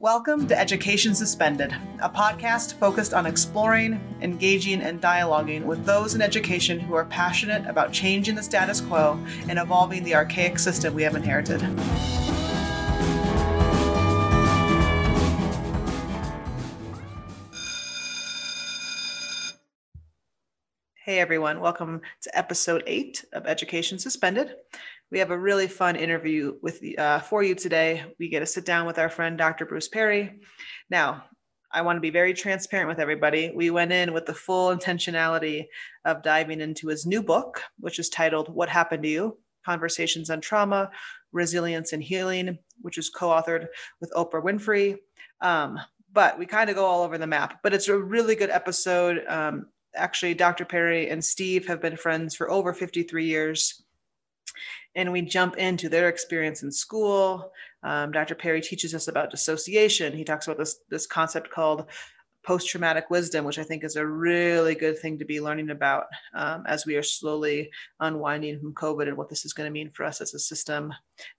Welcome to Education Suspended, a podcast focused on exploring, engaging, and dialoguing with those in education who are passionate about changing the status quo and evolving the archaic system we have inherited. Hey everyone, welcome to episode eight of Education Suspended. We have a really fun interview with uh, for you today. We get to sit down with our friend Dr. Bruce Perry. Now, I want to be very transparent with everybody. We went in with the full intentionality of diving into his new book, which is titled What Happened to You Conversations on Trauma, Resilience, and Healing, which is co authored with Oprah Winfrey. Um, but we kind of go all over the map, but it's a really good episode. Um, actually, Dr. Perry and Steve have been friends for over 53 years and we jump into their experience in school. Um, Dr. Perry teaches us about dissociation. He talks about this, this concept called post traumatic wisdom, which I think is a really good thing to be learning about um, as we are slowly unwinding from COVID and what this is going to mean for us as a system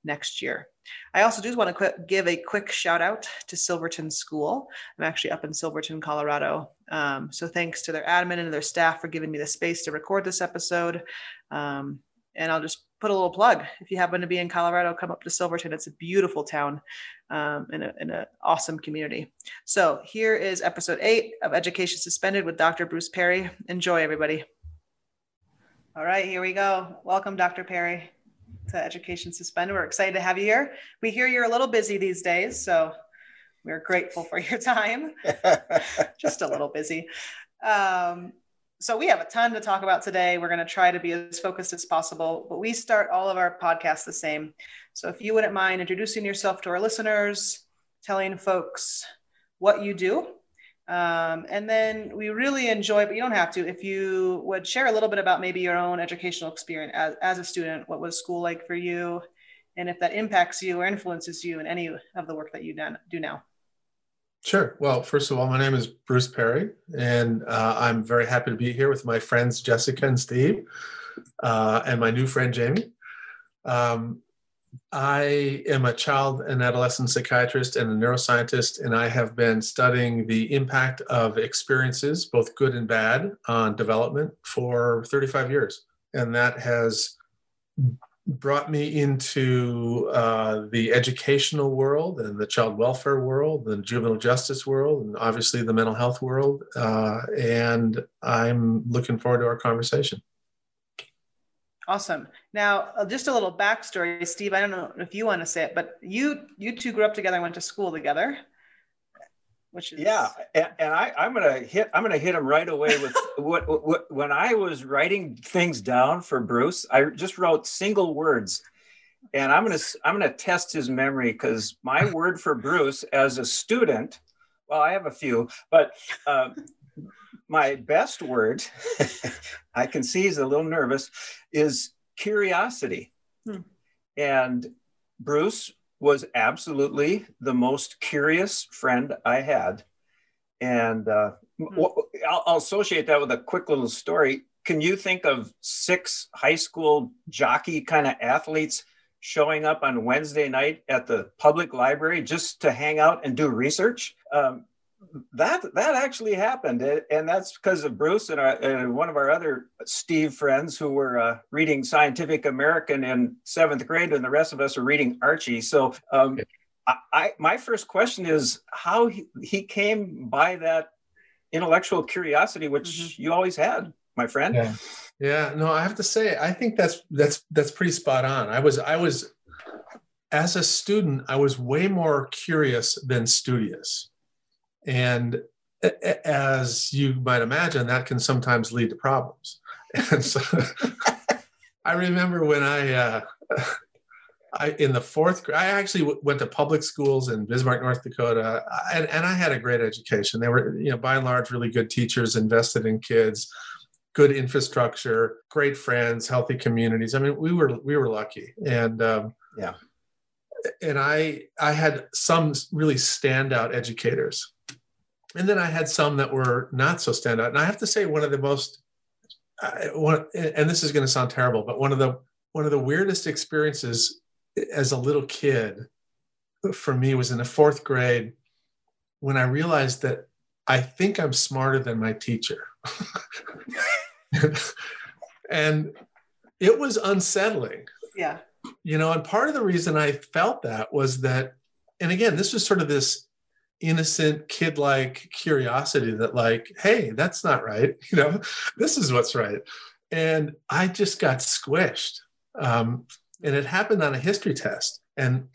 next year. I also just want to give a quick shout out to Silverton School. I'm actually up in Silverton, Colorado. Um, so thanks to their admin and their staff for giving me the space to record this episode. Um, and I'll just put a little plug. If you happen to be in Colorado, come up to Silverton. It's a beautiful town um, and an awesome community. So here is episode eight of Education Suspended with Dr. Bruce Perry. Enjoy, everybody. All right, here we go. Welcome, Dr. Perry, to Education Suspended. We're excited to have you here. We hear you're a little busy these days, so we're grateful for your time. Just a little busy. Um, so we have a ton to talk about today. We're going to try to be as focused as possible, but we start all of our podcasts the same. So if you wouldn't mind introducing yourself to our listeners, telling folks what you do, um, and then we really enjoy, but you don't have to, if you would share a little bit about maybe your own educational experience as, as a student, what was school like for you, and if that impacts you or influences you in any of the work that you do now. Sure. Well, first of all, my name is Bruce Perry, and uh, I'm very happy to be here with my friends Jessica and Steve, uh, and my new friend Jamie. Um, I am a child and adolescent psychiatrist and a neuroscientist, and I have been studying the impact of experiences, both good and bad, on development for 35 years. And that has brought me into uh, the educational world and the child welfare world and juvenile justice world and obviously the mental health world uh, and i'm looking forward to our conversation. Awesome. Now uh, just a little backstory steve i don't know if you want to say it but you you two grew up together and went to school together which is yeah and, and I, i'm gonna hit i'm gonna hit him right away with what, what when i was writing things down for bruce i just wrote single words and i'm gonna i'm gonna test his memory because my word for bruce as a student well i have a few but uh, my best word i can see he's a little nervous is curiosity hmm. and bruce was absolutely the most curious friend I had. And uh, mm-hmm. I'll, I'll, associate that with a quick little story. Can you think of six high school jockey kind of athletes showing up on Wednesday night at the public library just to hang out and do research? Um, that that actually happened, and that's because of Bruce and, our, and, one of our other Steve friends who were uh, reading Scientific American in seventh grade, and the rest of us are reading Archie. So, um, I, I, my first question is how he, he came by that intellectual curiosity, which mm-hmm. you always had, my friend. Yeah. yeah, no, I have to say, I think that's that's that's pretty spot on. I was I was as a student, I was way more curious than studious and as you might imagine, that can sometimes lead to problems. And so I remember when I, uh, I in the fourth grade, I actually w- went to public schools in Bismarck, North Dakota, and, and I had a great education. They were, you know, by and large, really good teachers, invested in kids, good infrastructure, great friends, healthy communities. I mean, we were we were lucky, and um, yeah. And I I had some really standout educators and then I had some that were not so standout. And I have to say, one of the most, uh, one, and this is going to sound terrible, but one of the one of the weirdest experiences as a little kid for me was in the fourth grade. when I realized that I think I'm smarter than my teacher. and it was unsettling. Yeah. You know, and part of the reason I felt that was that, and again, this was sort of this innocent kid like curiosity that, like, hey, that's not right. You know, this is what's right. And I just got squished. Um, and it happened on a history test. And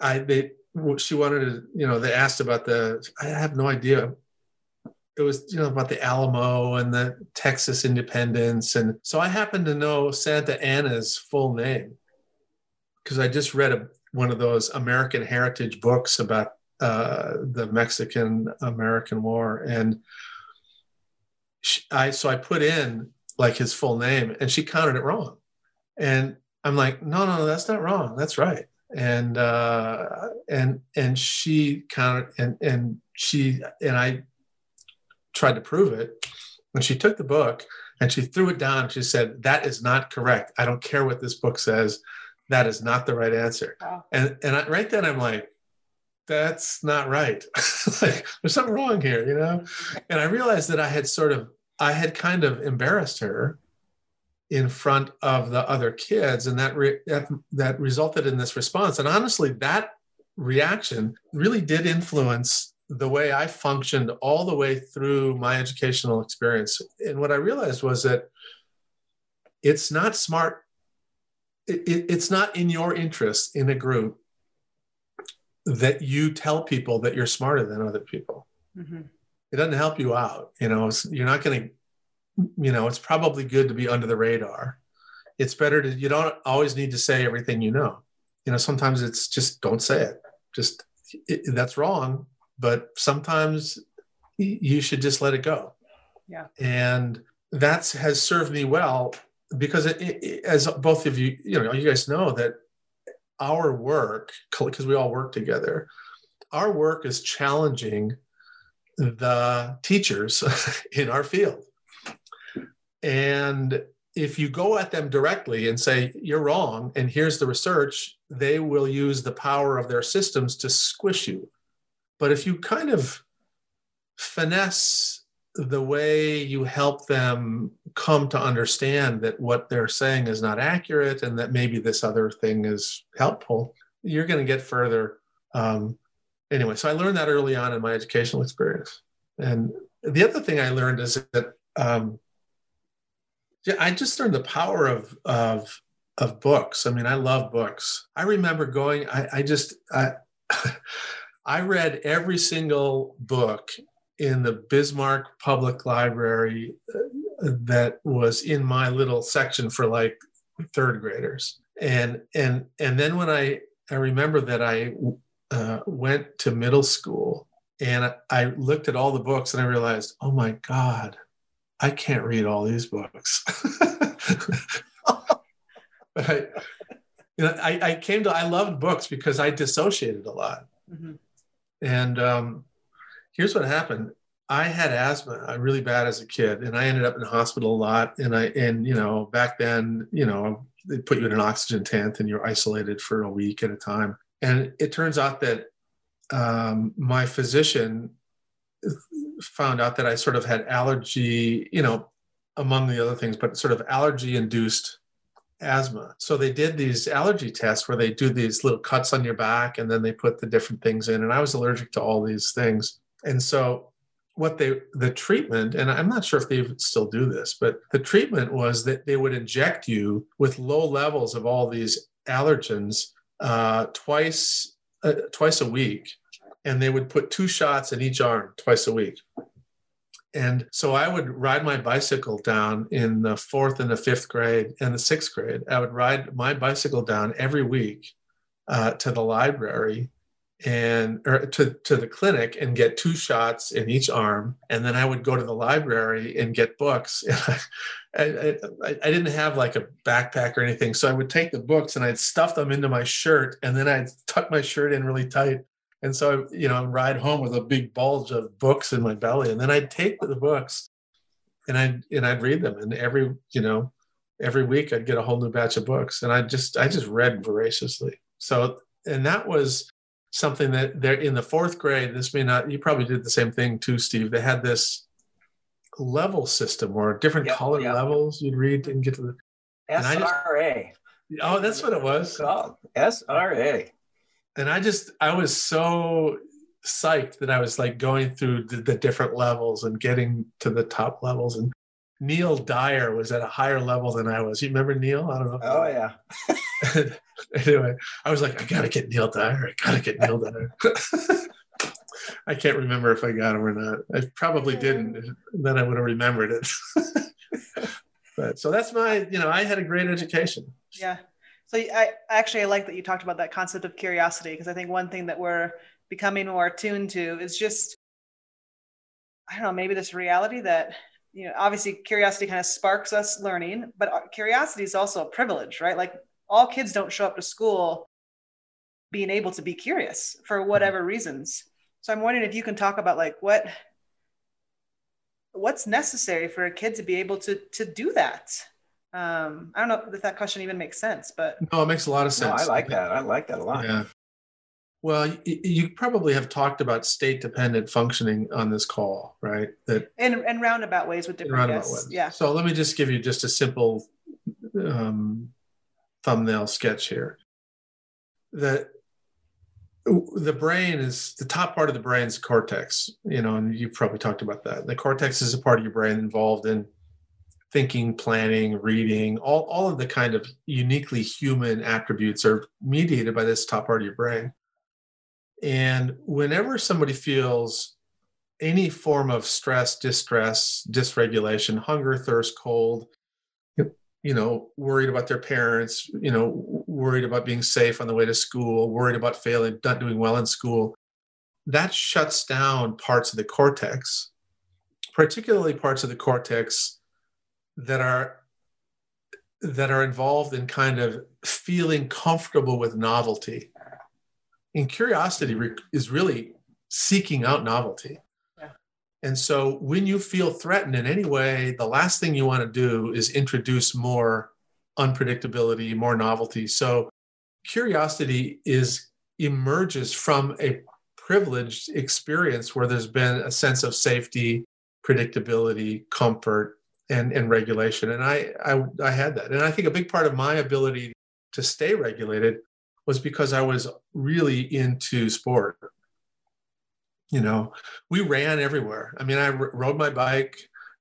I, they, she wanted to, you know, they asked about the, I have no idea. It was, you know, about the Alamo and the Texas independence. And so I happened to know Santa Anna's full name because I just read a, one of those American heritage books about uh, the Mexican American War. And she, I, so I put in like his full name and she counted it wrong. And I'm like, no, no, no, that's not wrong. That's right and uh, and and she counted and and she and I tried to prove it. When she took the book and she threw it down, she said, "That is not correct. I don't care what this book says. That is not the right answer." Wow. And and I, right then I'm like, "That's not right. like there's something wrong here," you know. And I realized that I had sort of I had kind of embarrassed her in front of the other kids and that, re- that that resulted in this response and honestly that reaction really did influence the way i functioned all the way through my educational experience and what i realized was that it's not smart it, it, it's not in your interest in a group that you tell people that you're smarter than other people mm-hmm. it doesn't help you out you know you're not going to you know, it's probably good to be under the radar. It's better to, you don't always need to say everything you know. You know, sometimes it's just don't say it. Just it, that's wrong. But sometimes you should just let it go. Yeah. And that has served me well because it, it, as both of you, you know, you guys know that our work, because we all work together, our work is challenging the teachers in our field and if you go at them directly and say, you're wrong, and here's the research, they will use the power of their systems to squish you. But if you kind of finesse the way you help them come to understand that what they're saying is not accurate and that maybe this other thing is helpful, you're going to get further. Um, anyway, so I learned that early on in my educational experience. And the other thing I learned is that um, I just learned the power of of of books. I mean, I love books. I remember going. I, I just I I read every single book in the Bismarck Public Library uh, that was in my little section for like third graders. And and and then when I I remember that I uh, went to middle school and I looked at all the books and I realized, oh my God, I can't read all these books. but I, you know, I, I, came to, I loved books because I dissociated a lot. Mm-hmm. And um, here's what happened. I had asthma uh, really bad as a kid, and I ended up in hospital a lot. And I, and you know, back then, you know, they put you in an oxygen tent and you're isolated for a week at a time. And it turns out that um, my physician found out that I sort of had allergy, you know, among the other things, but sort of allergy induced asthma. So they did these allergy tests where they do these little cuts on your back and then they put the different things in. And I was allergic to all these things. And so what they the treatment and i'm not sure if they still do this but the treatment was that they would inject you with low levels of all these allergens uh, twice uh, twice a week and they would put two shots in each arm twice a week. And so I would ride my bicycle down in the fourth and the fifth grade and the sixth grade. I would ride my bicycle down every week uh, to the library and or to, to the clinic and get two shots in each arm. And then I would go to the library and get books. I, I, I, didn't have like a backpack or anything. So I would take the books and I'd stuff them into my shirt and then I'd tuck my shirt in really tight and so, I, you know, I'd ride home with a big bulge of books in my belly. And then I'd take the books and I'd, and I'd read them. And every, you know, every week I'd get a whole new batch of books. And I just, I just read voraciously. So, and that was, something that they're in the fourth grade. This may not, you probably did the same thing too, Steve. They had this level system or different yep, color yep. levels you'd read and get to the SRA. Just, oh, that's what it was. Called SRA. And I just, I was so psyched that I was like going through the, the different levels and getting to the top levels. And Neil Dyer was at a higher level than I was. You remember Neil? I don't know. Oh yeah. anyway, I was like, I gotta get Neil Dyer. I gotta get Neil Dyer. I can't remember if I got him or not. I probably didn't. Then I would have remembered it. but so that's my, you know, I had a great education. Yeah. So I actually I like that you talked about that concept of curiosity because I think one thing that we're becoming more attuned to is just I don't know, maybe this reality that you know obviously curiosity kind of sparks us learning but uh, curiosity is also a privilege right? Like all kids don't show up to school being able to be curious for mm-hmm. whatever reasons. So i'm wondering if you can talk about like what what's necessary for a kid to be able to to do that? Um i don't know if that question even makes sense but no it makes a lot of sense no, i like that. I like that a lot. Yeah well, you probably have talked about state-dependent functioning on this call, right? That in, in roundabout ways with different roundabout guests. Ways. Yeah. So let me just give you just a simple um, thumbnail sketch here. That the brain is the top part of the brain's cortex, you know, and you've probably talked about that. The cortex is a part of your brain involved in thinking, planning, reading, all, all of the kind of uniquely human attributes are mediated by this top part of your brain. And whenever somebody feels any form of stress, distress, dysregulation, hunger, thirst, cold, you know, worried about their parents, you know, worried about being safe on the way to school, worried about failing, not doing well in school, that shuts down parts of the cortex, particularly parts of the cortex that are that are involved in kind of feeling comfortable with novelty and curiosity is really seeking out novelty. Yeah. And so when you feel threatened in any way, the last thing you want to do is introduce more unpredictability, more novelty. So curiosity is emerges from a privileged experience where there's been a sense of safety, predictability, comfort, and, and regulation. And I, I I had that. And I think a big part of my ability to stay regulated was because I was really into sport. You know, we ran everywhere. I mean, I r- rode my bike,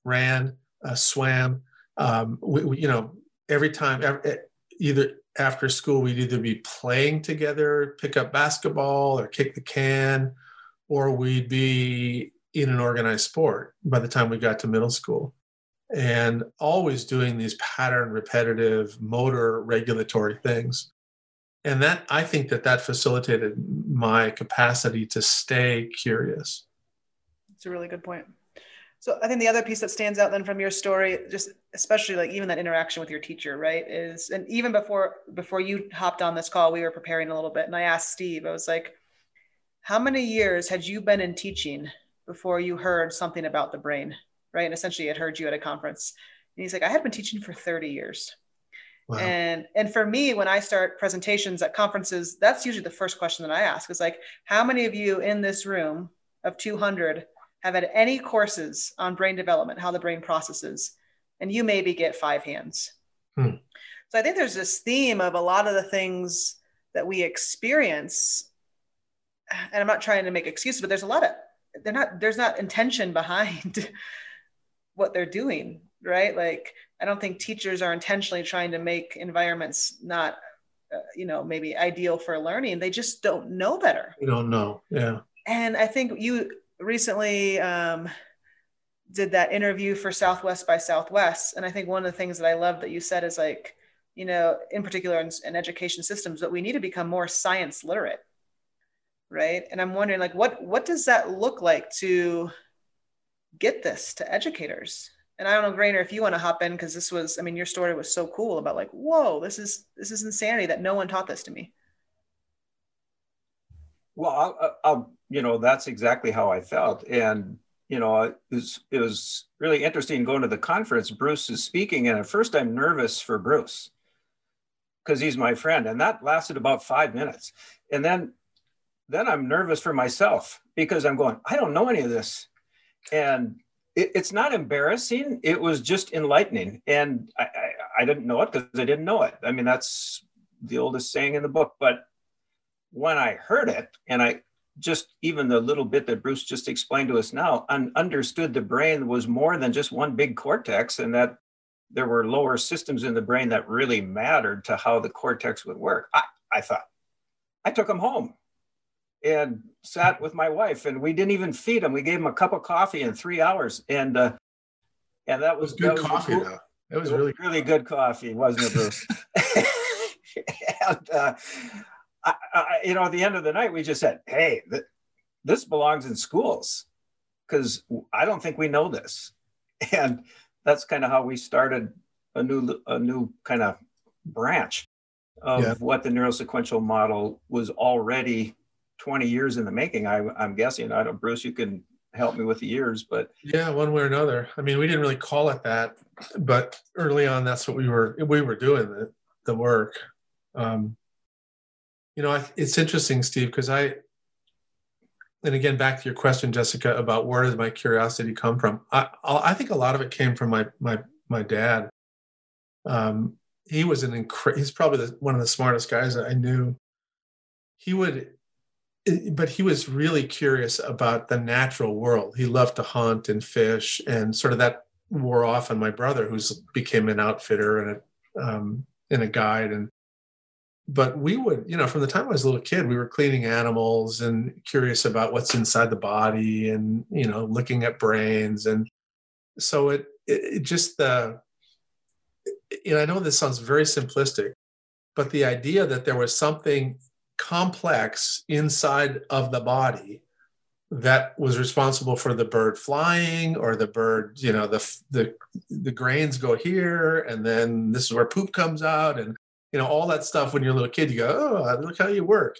ran, uh, swam. Um, we, we, you know, every time, every, either after school, we'd either be playing together, pick up basketball or kick the can, or we'd be in an organized sport by the time we got to middle school. And always doing these pattern, repetitive, motor regulatory things and that i think that that facilitated my capacity to stay curious. It's a really good point. So i think the other piece that stands out then from your story just especially like even that interaction with your teacher right is and even before before you hopped on this call we were preparing a little bit and i asked steve i was like how many years had you been in teaching before you heard something about the brain? Right and essentially had heard you at a conference. And he's like i had been teaching for 30 years Wow. And and for me, when I start presentations at conferences, that's usually the first question that I ask is like, how many of you in this room of 200 have had any courses on brain development, how the brain processes? And you maybe get five hands. Hmm. So I think there's this theme of a lot of the things that we experience, and I'm not trying to make excuses, but there's a lot of they're not there's not intention behind what they're doing right like i don't think teachers are intentionally trying to make environments not uh, you know maybe ideal for learning. They just don't know better. You don't know. Yeah. And i think you recently um, did that interview for southwest by southwest. And i think one of the things that i love that you said is like you know in particular in, in education systems that we need to become more science literate right? And i'm wondering like what what does that look like to get this to educators and I don't know, Graner, if you want to hop in because this was, I mean, your story was so cool about like, whoa, this is this is insanity that no one taught this to me. Well, I'll, uh, I'll you know, that's exactly how I felt, and you know, it was it was really interesting going to the conference. Bruce is speaking, and at first I'm nervous for Bruce because he's my friend, and that lasted about five minutes, and then then I'm nervous for myself because I'm going, I don't know any of this. And it, it's not embarrassing. It was just enlightening. And I, I, I didn't know it because I didn't know it. I mean, that's the oldest saying in the book. But when I heard it and I just even the little bit that Bruce just explained to us now, un- understood the brain was more than just one big cortex and that there were lower systems in the brain that really mattered to how the cortex would work. I, I thought, I took him home and sat with my wife and we didn't even feed him. We gave him a cup of coffee in three hours and uh and that was, was good was coffee cool, though. It was really really good coffee wasn't it bruce? And uh I, I, you know at the end of the night we just said hey th- this belongs in schools because i don't think we know this. And that's kind of how we started a new a new kind of branch of yeah. what the neurosequential model was already 20 years in the making, I, am guessing. I don't, Bruce, you can help me with the years, but yeah, one way or another. I mean, we didn't really call it that, but early on, that's what we were we were doing the the work. Um, you know, I, it's interesting, Steve, because I, and again, back to your question, Jessica, about where does my curiosity come from? I I think a lot of it came from my my my dad. Um, he was an incre- he's probably the, one of the smartest guys that I knew. He would but he was really curious about the natural world. He loved to hunt and fish, and sort of that wore off on my brother, who's became an outfitter and a um, and a guide. And but we would, you know, from the time I was a little kid, we were cleaning animals and curious about what's inside the body, and you know, looking at brains, and so it it, it just the. You know, I know this sounds very simplistic, but the idea that there was something complex inside of the body that was responsible for the bird flying or the bird you know the the the grains go here and then this is where poop comes out and you know all that stuff when you're a little kid you go oh look how you work.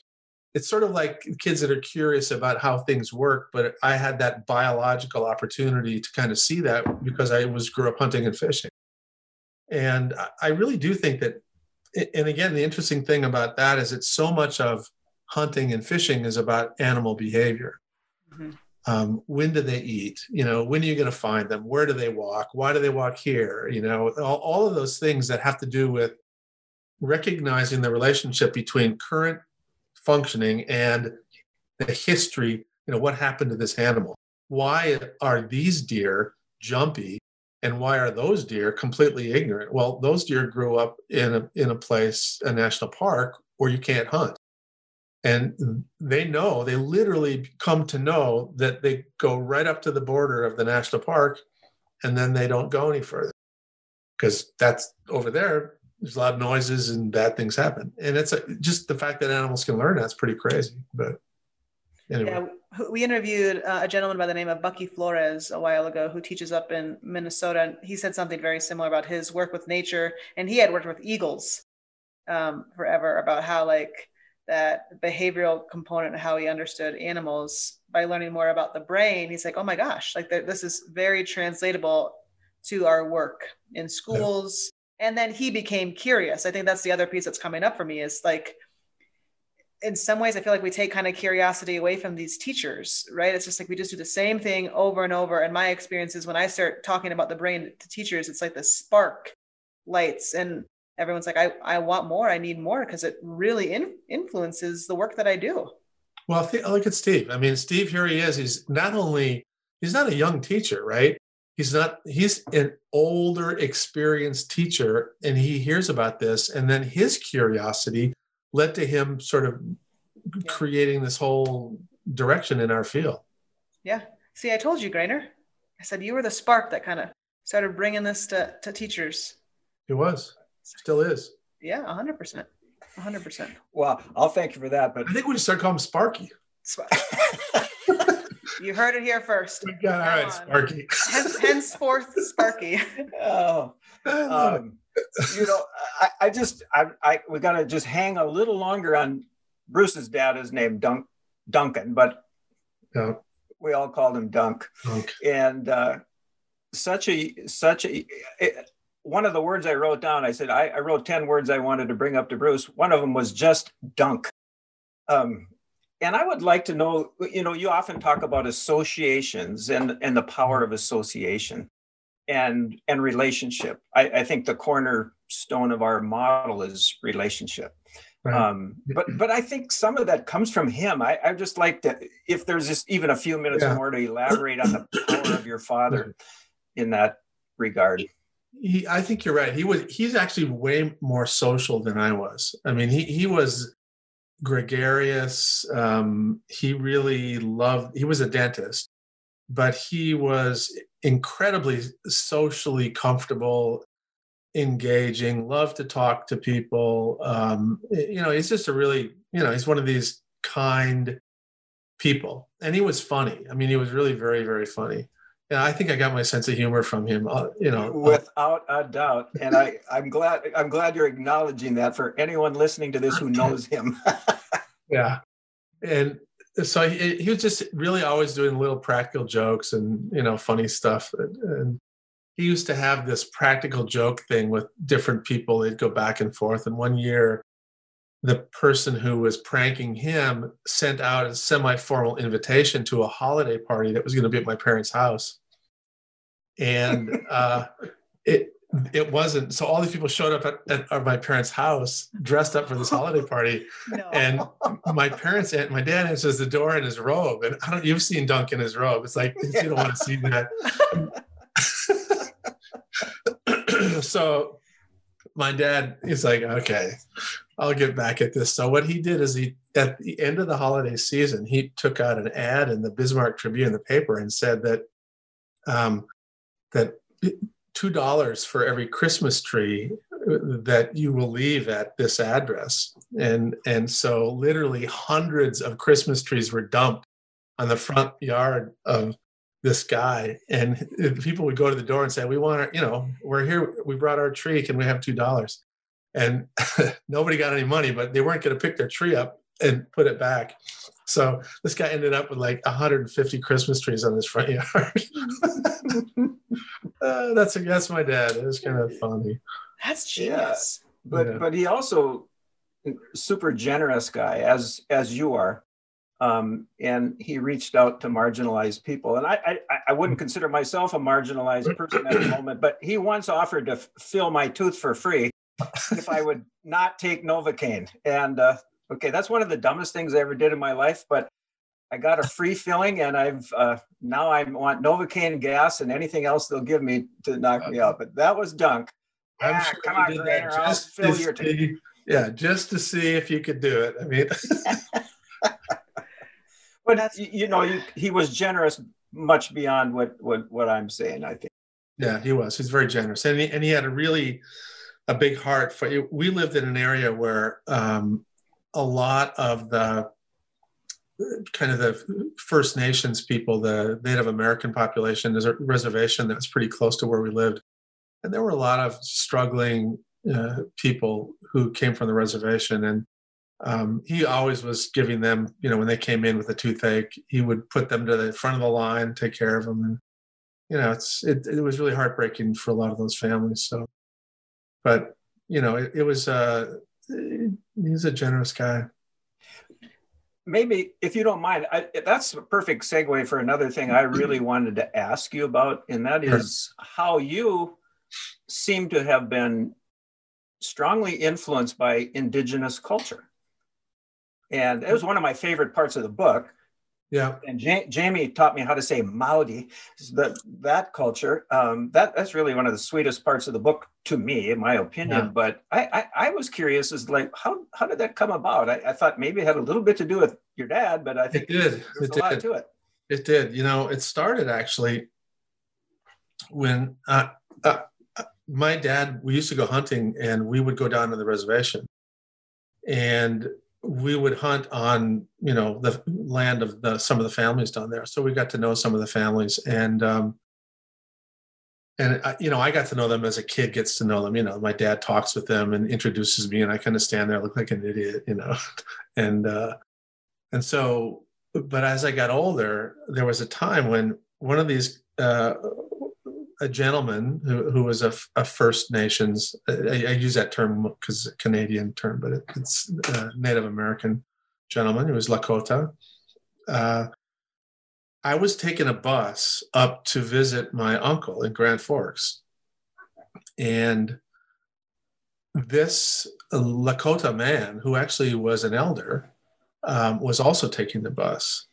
It's sort of like kids that are curious about how things work but i had that biological opportunity to kind of see that because i was grew up hunting and fishing. And i really do think that and again, the interesting thing about that is it's so much of hunting and fishing is about animal behavior. Mm-hmm. Um, when do they eat? You know, when are you going to find them? Where do they walk? Why do they walk here? You know, all, all of those things that have to do with recognizing the relationship between current functioning and the history. You know, what happened to this animal? Why are these deer jumpy and why are those deer completely ignorant? Well, those deer grew up in a, in a place, a national park, where you can't hunt. And they know, they literally come to know that they go right up to the border of the national park and then they don't go any further because that's over there. There's a lot of noises and bad things happen. And it's a, just the fact that animals can learn that's pretty crazy. But anyway. Yeah we interviewed uh, a gentleman by the name of Bucky Flores a while ago who teaches up in Minnesota. And he said something very similar about his work with nature. And he had worked with eagles um, forever about how, like, that behavioral component how he understood animals by learning more about the brain. He's like, oh my gosh, like, this is very translatable to our work in schools. Yeah. And then he became curious. I think that's the other piece that's coming up for me is like, in some ways, I feel like we take kind of curiosity away from these teachers, right? It's just like we just do the same thing over and over. And my experience is when I start talking about the brain to teachers, it's like the spark lights, and everyone's like, I, I want more, I need more, because it really in, influences the work that I do. Well, look at Steve. I mean, Steve, here he is. He's not only, he's not a young teacher, right? He's not, he's an older, experienced teacher, and he hears about this. And then his curiosity led to him sort of yeah. creating this whole direction in our field. Yeah. See, I told you, Graner. I said you were the spark that kind of started bringing this to, to teachers. It was. Still is. Yeah, 100%. 100%. Well, I'll thank you for that. But I think we should start calling him Sparky. you heard it here first. all right, Sparky. henceforth, Sparky. oh. Um, you know, I, I just, I, I, we got to just hang a little longer on Bruce's dad is named Dunk, Duncan, but yeah. we all called him Dunk. Dunk. And uh, such a, such a, it, one of the words I wrote down, I said, I, I, wrote 10 words I wanted to bring up to Bruce. One of them was just dunk. Um, and I would like to know, you know, you often talk about associations and, and the power of association and and relationship. I, I think the cornerstone of our model is relationship. Right. Um, but but I think some of that comes from him. I, I just like to, if there's just even a few minutes yeah. more to elaborate on the power of your father in that regard. He, I think you're right. He was he's actually way more social than I was. I mean, he he was gregarious. Um, he really loved. He was a dentist, but he was incredibly socially comfortable, engaging, love to talk to people. Um, you know, he's just a really, you know, he's one of these kind people, and he was funny. I mean, he was really very, very funny. And I think I got my sense of humor from him. Uh, you know, without a doubt. And I, I'm glad. I'm glad you're acknowledging that for anyone listening to this who knows him. yeah, and so he, he, was just really always doing little practical jokes and you know funny stuff. And, and, he used to have this practical joke thing with different people. They'd go back and forth. And one year the person who was pranking him sent out a semi-formal invitation to a holiday party that was going to be at my parents house. And uh, it it wasn't. So all these people showed up at, at, my parents house dressed up for this holiday party. No. and my parents and my dad answers the door in his robe. And i don't you've seen dunk in his robe. It's like you don't want to see that. So my dad is like okay i'll get back at this. So what he did is he at the end of the holiday season he took out an ad in the bismarck tribune the paper and said that um, that two dollars for every Christmas tree uh, that you will leave at this address. And and so literally hundreds of Christmas trees were dumped on the front yard of this guy. And people would go to the door and say, We want our, you know, we're here, we brought our tree, can we have two dollars? And nobody got any money, but they weren't going to pick their tree up and put it back. So this guy ended up with like 150 Christmas trees on his front yard. uh, that's that's my dad. It was kind of funny. That's genius. Yeah. But yeah. but he also super generous guy as as you are. Um, and he reached out to marginalized people. And I, I, I wouldn't consider myself a marginalized person at the moment, but he once offered to f- fill my tooth for free if I would not take Novocaine. And uh, okay, that's one of the dumbest things I ever did in my life, but I got a free filling, and I've uh, now I want Novocaine gas and anything else they'll give me to knock me out. But that was dunk. I'm yeah, sure come on, Graner, I'll fill your see, Yeah, just to see if you could do it. I mean, but That's, you know, you, he was generous much beyond what what what I'm saying. I think. Yeah, he was. He's very generous, and he, and he had a really a big heart for. We lived in an area where um, a lot of the kind of the First Nations people, the Native American population. There's a reservation that was pretty close to where we lived. And there were a lot of struggling uh, people who came from the reservation. And um, he always was giving them, you know, when they came in with a toothache, he would put them to the front of the line, take care of them. And, you know, it's, it, it was really heartbreaking for a lot of those families. So, but, you know, it, it was, uh, he's a generous guy. Maybe if you don't mind I, that's a perfect segue for another thing i really wanted to ask you about and that is how you seem to have been strongly influenced by indigenous culture. And it was one of my favorite parts of the book yeah. And ja- Jamie taught me how to say Maori, that that culture. Um, that that's really one of the sweetest parts of the book to me, in my opinion. Yeah. But I, I, I was curious as like how how did that come about? I, I, thought maybe it had a little bit to do with your dad, but I think it did. There's it a lot to it. It did. You know, it started actually when uh, uh, my dad. We used to go hunting, and we would go down to the reservation, and we would hunt on you know the land of the, some of the families down there. So we got to know some of the families and um and you know i got to know them as a kid gets to know them. You know my dad talks with them and introduces me and i kind of stand there look like an idiot you know? And uh and so but as i got older there was a time when one of these uh a gentleman who, who was a, a First Nations, I, I, use that term because it's a Canadian term, but it, it's Native American gentleman. He was Lakota. Uh, I was taking a bus up to visit my uncle in Grand Forks. And this Lakota man, who actually was an elder, um, was also taking the bus.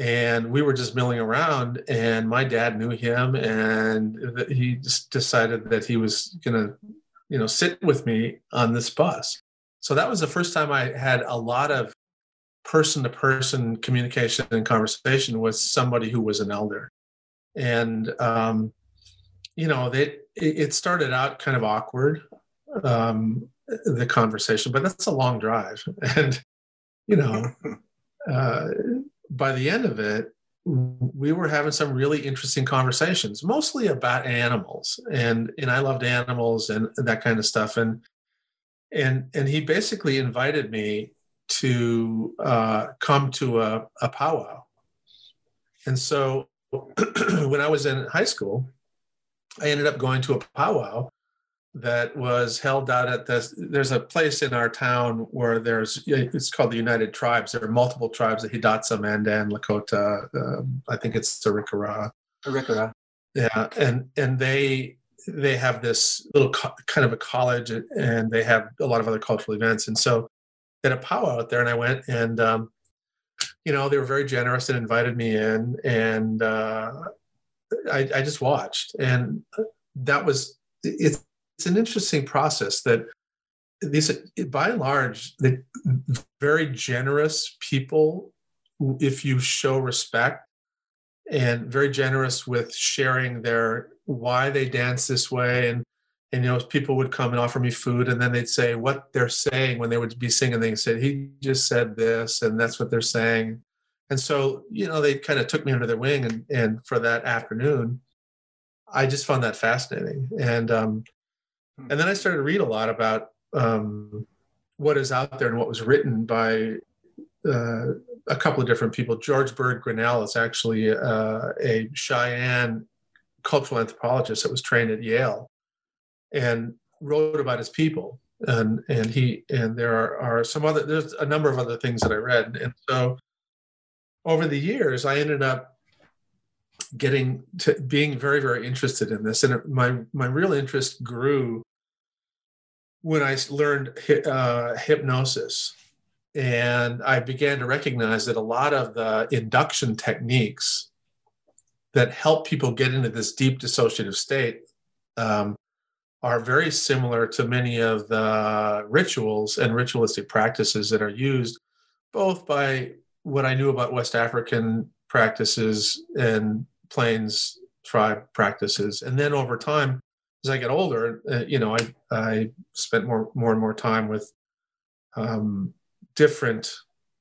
And we were just milling around, and my dad knew him, and he just decided that he was going to, you know, sit with me on this bus. So that was the first time I had a lot of person to person communication and conversation with somebody who was an elder. And, um, you know, they, it started out kind of awkward, um, the conversation, but that's a long drive. And, you know, uh, by the end of it, we were having some really interesting conversations, mostly about animals, and and I loved animals and that kind of stuff. And and and he basically invited me to uh, come to a, a powwow. And so when I was in high school, I ended up going to a powwow that was held out at this. There's a place in our town where there's, it's called the United Tribes. There are multiple tribes, the Hidatsa, Mandan, Lakota, um, I think it's the Arikara. Arikara. Yeah. And, and they, they have this little co- kind of a college and they have a lot of other cultural events. And so they had a powwow out there, and I went and um, you know they were very generous and invited me in, and uh, I, I just watched, and that was it's it's an interesting process that these by and large the very generous people if you show respect and very generous with sharing their why they dance this way and and you know people would come and offer me food and then they'd say what they're saying when they would be singing. They said he just said this and that's what they're saying. And so you know they kind of took me under their wing and, and for that afternoon i just found that fascinating. And um, and then i started to read a lot about um, what is out there and what was written by uh, a couple of different people. George bird grinnell is actually uh, a cheyenne cultural anthropologist that was trained at yale and wrote about his people. And and he and there are, are some other there's a number of other things that i read. And so over the years i ended up getting to being very very interested in this. And my my real interest grew when i learned uh, hypnosis and i began to recognize that a lot of the induction techniques that help people get into this deep dissociative state um, are very similar to many of the rituals and ritualistic practices that are used both by what I knew about West African practices and Plains tribe practices. And then over time, as I get older, uh, you know, I, I spent more, more and more time with um, different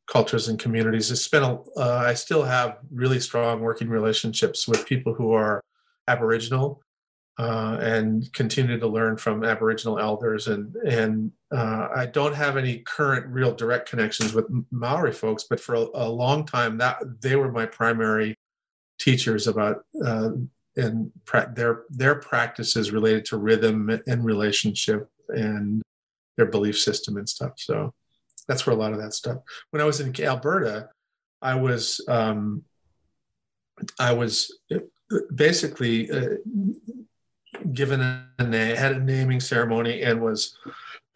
cultures and communities. I spent, a, uh, I still have really strong working relationships with people who are Aboriginal uh, and continue to learn from Aboriginal elders. And and uh, I don't have any current real direct connections with Maori folks, but for a, a long time that they were my primary teachers about uh, and pra- their their practices related to rhythm and relationship and their belief system and stuff. So that's where a lot of that stuff. When I was in Alberta, I was um, I was uh, basically uh, given a name, had a naming ceremony, and was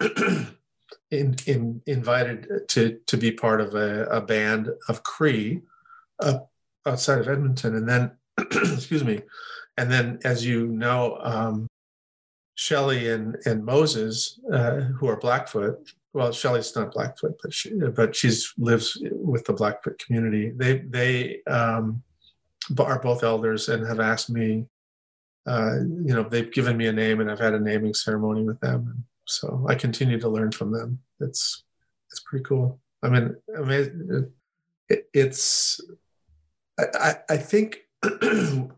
in, in, invited to to be part of a, a band of Cree uh, outside of Edmonton, and then excuse me, and then as you know, um, Shelley and and Moses, uh, who are Blackfoot. Well, Shelley's not Blackfoot, but she but she's lives with the Blackfoot community. They they um, are both elders and have asked me uh, you know, they've given me a name and I've had a naming ceremony with them. And so I continue to learn from them. It's, it's pretty cool. I mean, I mean, it, it's, I, I think,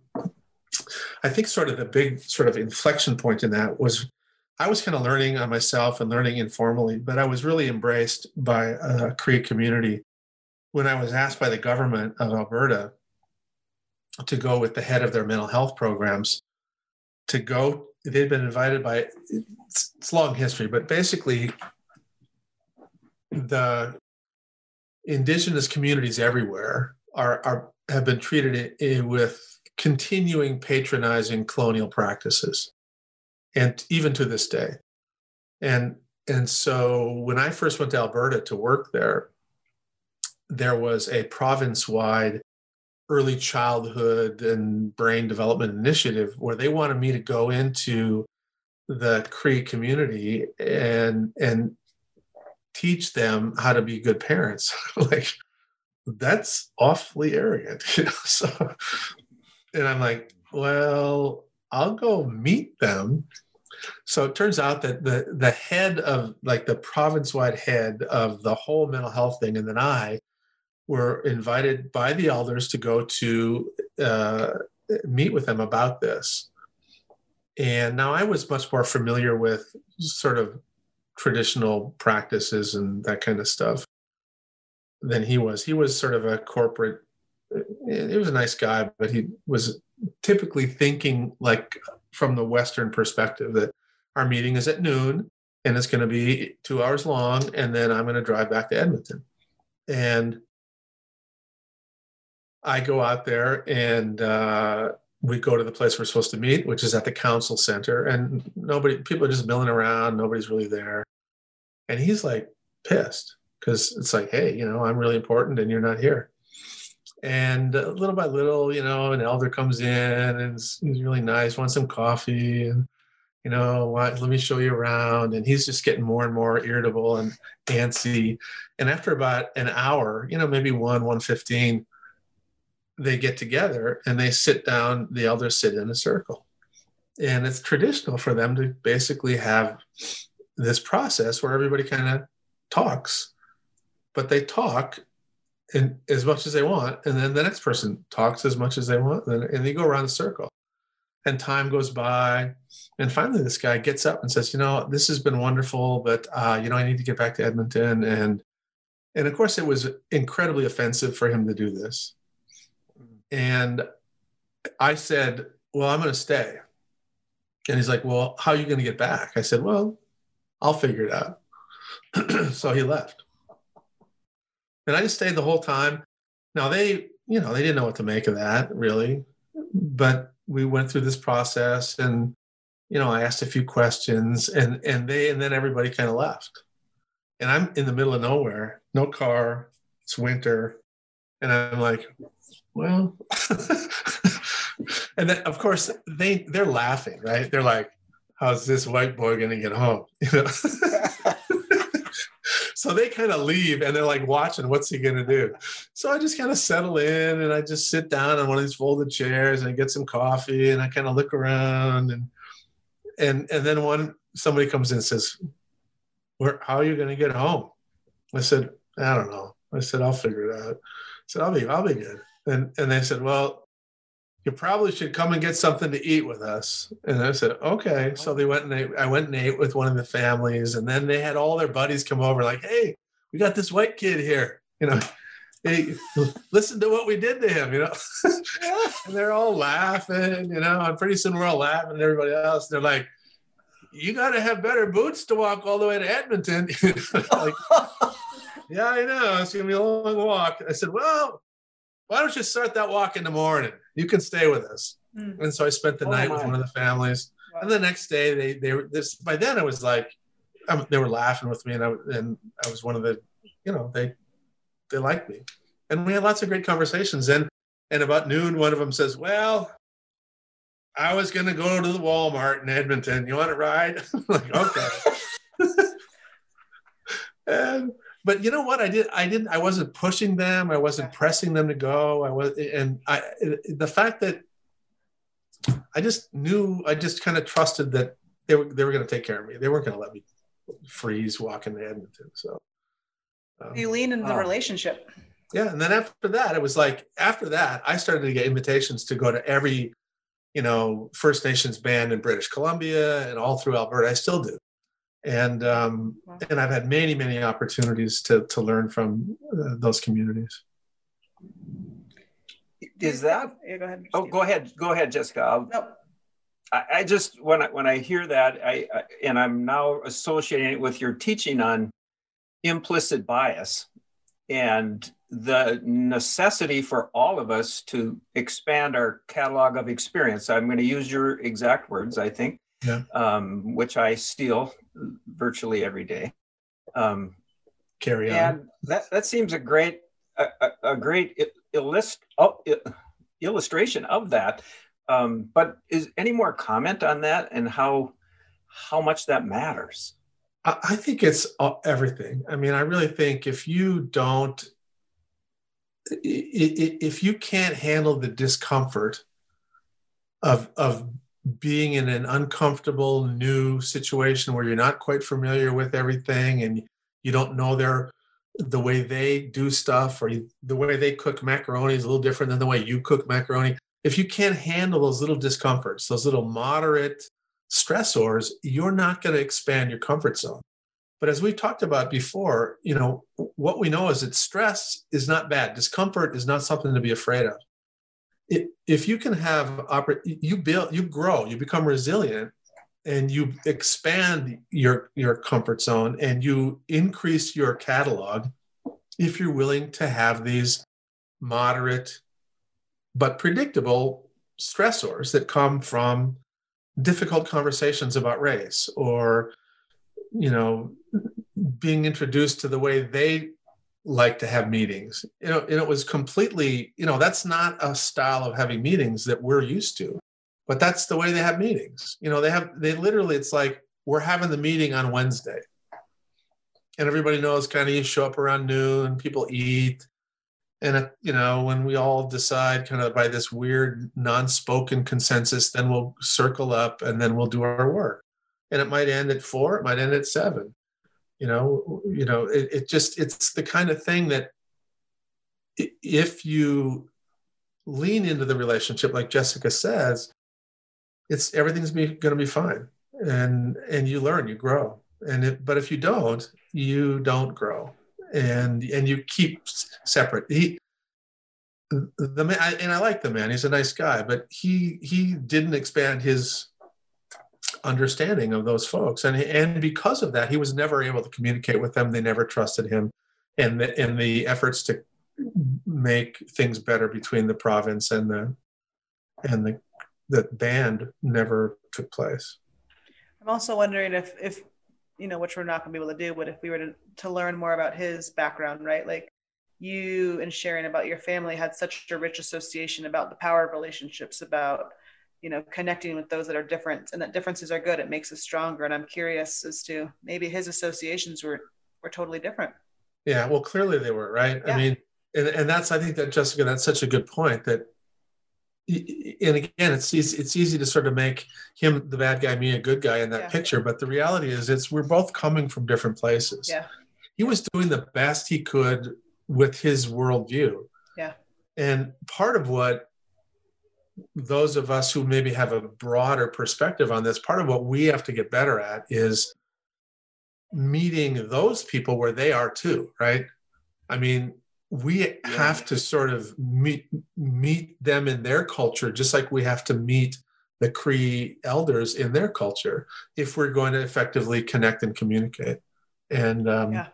I think sort of the big sort of inflection point in that was I was kind of learning on myself and learning informally, but I was really embraced by a Cree community when I was asked by the government of Alberta to go with the head of their mental health programs to go. They'd been invited by. It's, long history, but basically, the indigenous communities everywhere are, are have been treated with continuing patronizing colonial practices and even to this day. And and so when i first went to alberta to work there there was a province-wide early childhood and brain development initiative where they wanted me to go into the cree community and and teach them how to be good parents. Like that's awfully arrogant you know so and i'm like well i'll go meet them. So it turns out that the the head of like the province-wide head of the whole mental health thing and then i were invited by the elders to go to uh, meet with them about this. And now i was much more familiar with sort of traditional practices and that kind of stuff than he was. He was sort of a corporate. He was a nice guy, but he was typically thinking like from the Western perspective that our meeting is at noon and it's going to be two hours long, and then I'm going to drive back to Edmonton. And I go out there and uh, we go to the place we're supposed to meet, which is at the council center, and nobody, people are just milling around. Nobody's really there, and he's like pissed because it's like, hey, you know, I'm really important and you're not here. And uh, little by little, you know, an elder comes in and he's really nice, wants some coffee, and you know, let me show you around. And he's just getting more and more irritable and antsy. And after about an hour, you know, maybe one, one fifteen, they get together and they sit down. The elders sit in a circle, and it's traditional for them to basically have this process where everybody kind of talks but they talk in, as much as they want, and then the next person talks as much as they want, and, and they go around the circle. And time goes by, and finally, this guy gets up and says, "You know, this has been wonderful, but uh, you know, I need to get back to Edmonton." And and of course, it was incredibly offensive for him to do this. And I said, "Well, I'm going to stay." And he's like, "Well, how are you going to get back?" I said, "Well, I'll figure it out." so he left. And I just stayed the whole time. Now they, you know, they didn't know what to make of that really, but we went through this process and, you know, I asked a few questions and, and they, and then everybody kind of left. And I'm in the middle of nowhere, no car, it's winter. And I'm like, well, and then of course they, they're laughing, right? They're like, how's this white boy going to get home? You know? So they kind of leave and they're like watching what's he going to do? So i just kind of settle in and i just sit down on one of these folded chairs and I get some coffee and i kind of look around and and and then one somebody comes in and says Where, how are you going to get home? I said i don't know. I said i'll figure it out. I said i'll be i'll be good. And and they said well you probably should come and get something to eat with us. And I said, okay. So they went and they, I went and ate with one of the families. And then they had all their buddies come over, like, hey, we got this white kid here. You know, hey, listen to what we did to him, you know. and they're all laughing, you know, and pretty soon we're all laughing and everybody else. They're like, you got to have better boots to walk all the way to Edmonton. like, yeah, I know. It's going to be a long walk. I said, well, why don't you start that walk in the morning? You can stay with us. Mm. And so I spent the oh night with one of the families. Wow. And the next day, they they were this. By then, it was like, um, they were laughing with me, and I and I was one of the, you know, they they liked me, and we had lots of great conversations. And and about noon, one of them says, "Well, I was going to go to the Walmart in Edmonton. You want to ride?" Like, okay. and but you know what? I did i didn't i wasn't pushing them. I wasn't pressing them to go. I was and i the fact that i just knew i just kind of trusted that they were they were going to take care of me. They weren't going to let me freeze walking to edmonton so um, you lean in the uh, relationship. Yeah and then after that it was like after that i started to get invitations to go to every you know first nations band in british columbia and all through alberta. I still do and um, and I've had many many opportunities to to learn from uh, those communities. Is that? Yeah, go ahead. Oh, go ahead. Go ahead, Jessica. No. I, I just when I when I hear that, I, I and I'm now associating it with your teaching on implicit bias, and the necessity for all of us to expand our catalog of experience. I'm going to use your exact words, I think, yeah. um, which I steal virtually every day. Um, Carry on. And that, that seems a great a, a, a great illust- oh, illustration of that. Um, but is any more comment on that and how how much that matters? I think it's everything. I mean, I really think if you don't, if you can't handle the discomfort of of being in an uncomfortable new situation where you're not quite familiar with everything and you don't know their the way they do stuff or the way they cook macaroni is a little different than the way you cook macaroni if you can't handle those little discomforts those little moderate stressors, you're not going to expand your comfort zone. But as we've talked about before, you know, what we know is that stress is not bad. Discomfort is not something to be afraid of. It, if you can have you build, you grow, you become resilient, and you expand your your comfort zone, and you increase your catalog. If you're willing to have these moderate but predictable stressors that come from difficult conversations about race or you know being introduced to the way they like to have meetings. You know and it was completely you know that's not a style of having meetings that we're used to but that's the way they have meetings. You know they have they literally it's like we're having the meeting on wednesday. And everybody knows kind of you show up around noon people eat. And you know when we all decide kind of by this weird non-spoken consensus then we'll circle up and then we'll do our work. And it might end at four it might end at seven you know you know it, it just it's the kind of thing that if you lean into the relationship like jessica says it's everything's going to be fine and and you learn you grow and it, but if you don't you don't grow and and you keep separate. He the man and I like the man. He's a nice guy, but he he didn't expand his understanding of those folks, and and because of that, he was never able to communicate with them. They never trusted him, and the, and the efforts to make things better between the province and the and the the band never took place. I'm also wondering if if you know, which we're not going to be able to do, but if we were to, to learn more about his background, right? Like you and sharing about your family had such a rich association about the power of relationships, about, you know, connecting with those that are different and that differences are good. It makes us stronger. And I'm curious as to maybe his associations were, were totally different. Yeah. Well, clearly they were, right? Yeah. I mean, and, and that's, I think that Jessica, that's such a good point that and again, it's easy, it's easy to sort of make him the bad guy, me a good guy in that yeah. picture. But the reality is, it's we're both coming from different places. Yeah. He was doing the best he could with his worldview. Yeah. And part of what those of us who maybe have a broader perspective on this, part of what we have to get better at is meeting those people where they are too, right? I mean, we yeah. have to sort of meet meet them in their culture just like we have to meet the cree elders in their culture if we're going to effectively connect and communicate and um, yeah.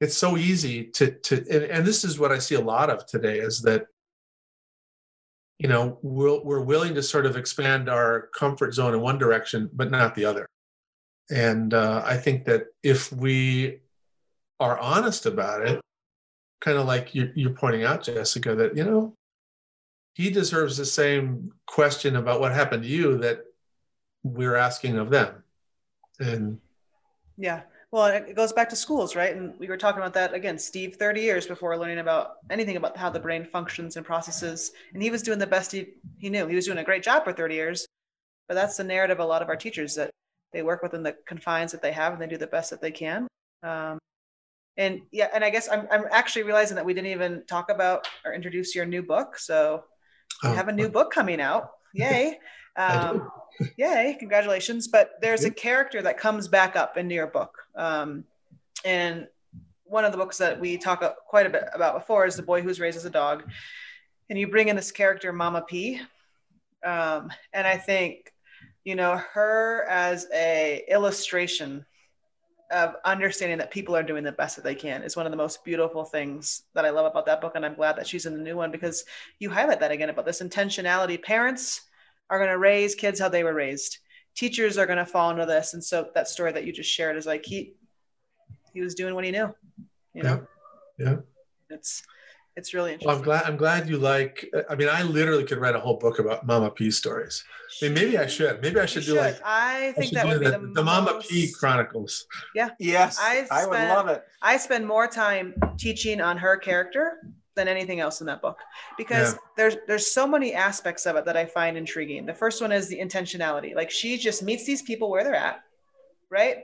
it's so easy to to and, and, this is what i see a lot of today is that you know we'll, we're willing to sort of expand our comfort zone in one direction but not the other and uh, i think that if we are honest about it kind of like you're, you're pointing out, Jessica, that, you know, he deserves the same question about what happened to you that we're asking of them. And yeah, well, it goes back to schools, right? And we were talking about that again, Steve, 30 years before learning about anything about how the brain functions and processes. And he was doing the best he, he knew. He was doing a great job for 30 years. But that's the narrative a lot of our teachers that they work within the confines that they have and they do the best that they can. Um, and yeah and i guess i'm, I'm actually realizing that we didn't even talk about or introduce your new book so you oh, have a new book coming out yay um, yay congratulations. But there's a character that comes back up into your book. Um, and one of the books that we talk quite a bit about before is the boy who's raised as a dog. And you bring in this character mama p. Um, and i think you know her as a illustration of understanding that people are doing the best that they can is one of the most beautiful things that I love about that book. And I'm glad that she's in the new one because you highlight that again about this intentionality. Parents are going to raise kids how they were raised. Teachers are going to fall into this. And so that story that you just shared is like he he was doing what he knew. You know? Yeah. yeah. It's it's really interesting. Well, I'm glad. I'm glad you like. I mean, I literally could write a whole book about Mama P stories. I mean, maybe I should. Maybe I should you do should. like. I think I that would be the, the, Mama P Chronicles. Yeah. Yes. I, spend, I would love it. I spend more time teaching on her character than anything else in that book because yeah. there's there's so many aspects of it that I find intriguing. The first one is the intentionality. Like she just meets these people where they're at, right?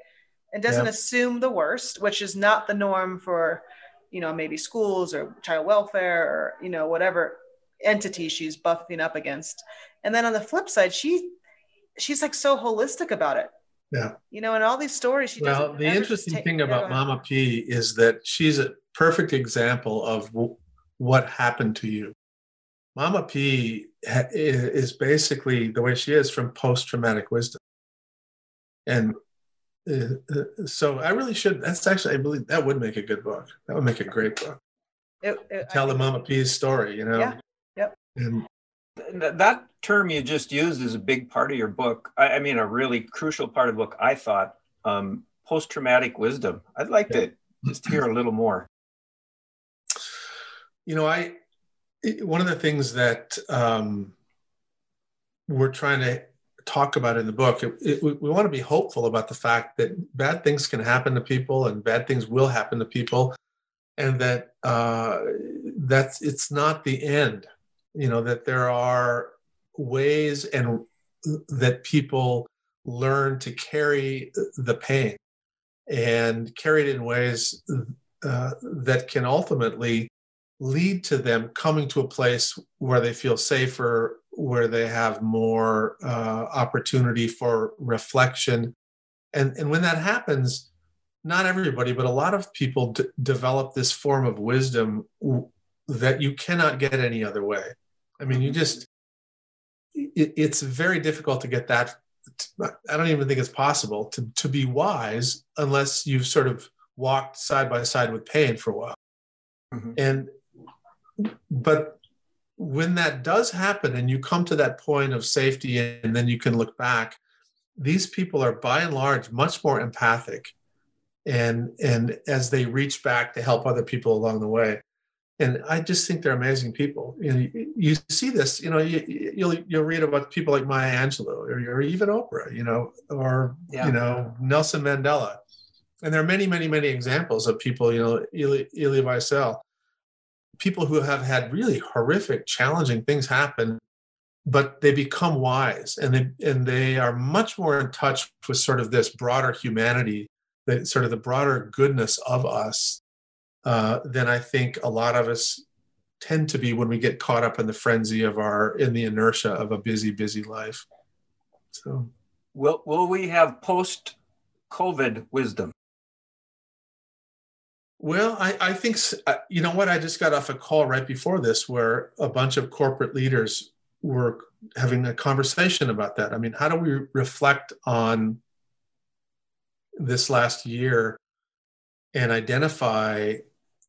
And doesn't yeah. assume the worst, which is not the norm for you know, maybe schools or child welfare or, you know, whatever entity she's buffing up against. And then on the flip side, she she's like so holistic about it. Yeah. You know, and all these stories she Well, the interesting thing about Mama P is that she's a perfect example of what happened to you. Mama P is basically the way she is from post traumatic wisdom. And uh, uh, so I really should. That's actually, I believe that would make a good book. That would make a great book. It, it, Tell the Mama P's story, you know. Yeah. Yep. And that term you just used is a big part of your book. I, I mean, a really crucial part of the book. I thought um, post-traumatic wisdom. I'd like yeah. to just hear a little more. You know, I one of the things that um, we're trying to talk about in the book. It, it, we, want to be hopeful about the fact that bad things can happen to people and bad things will happen to people, and that uh, that's it's not the end. You know that there are ways and that people learn to carry the pain and carry it in ways uh, that can ultimately lead to them coming to a place where they feel safer where they have more uh, opportunity for reflection. And, and when that happens, not everybody, but a lot of people d- develop this form of wisdom w- that you cannot get any other way. I mean, you mm-hmm. just, it, it's very difficult to get that. I don't even think it's possible to, to be wise unless you've sort of walked side by side with pain for a while. Mm-hmm. And, but when that does happen and you come to that point of safety and then you can look back these people are by and large much more empathic and and as they reach back to help other people along the way. And i just think they're amazing people. You know you, you see this you know you, you'll you'll read about people like maya angelou or, or even oprah you know or yeah. you know nelson mandela. And there are many many many examples of people you know Elie, Elie Wiesel people who have had really horrific, challenging things happen, but they become wise and they and they are much more in touch with sort of this broader humanity, that sort of the broader goodness of us, uh, than I think a lot of us tend to be when we get caught up in the frenzy of our in the inertia of a busy, busy life. So, will will we have post COVID wisdom? Well, I, I think, uh, you know what? I just got off a call right before this where a bunch of corporate leaders were having a conversation about that. I mean, how do we reflect on this last year and identify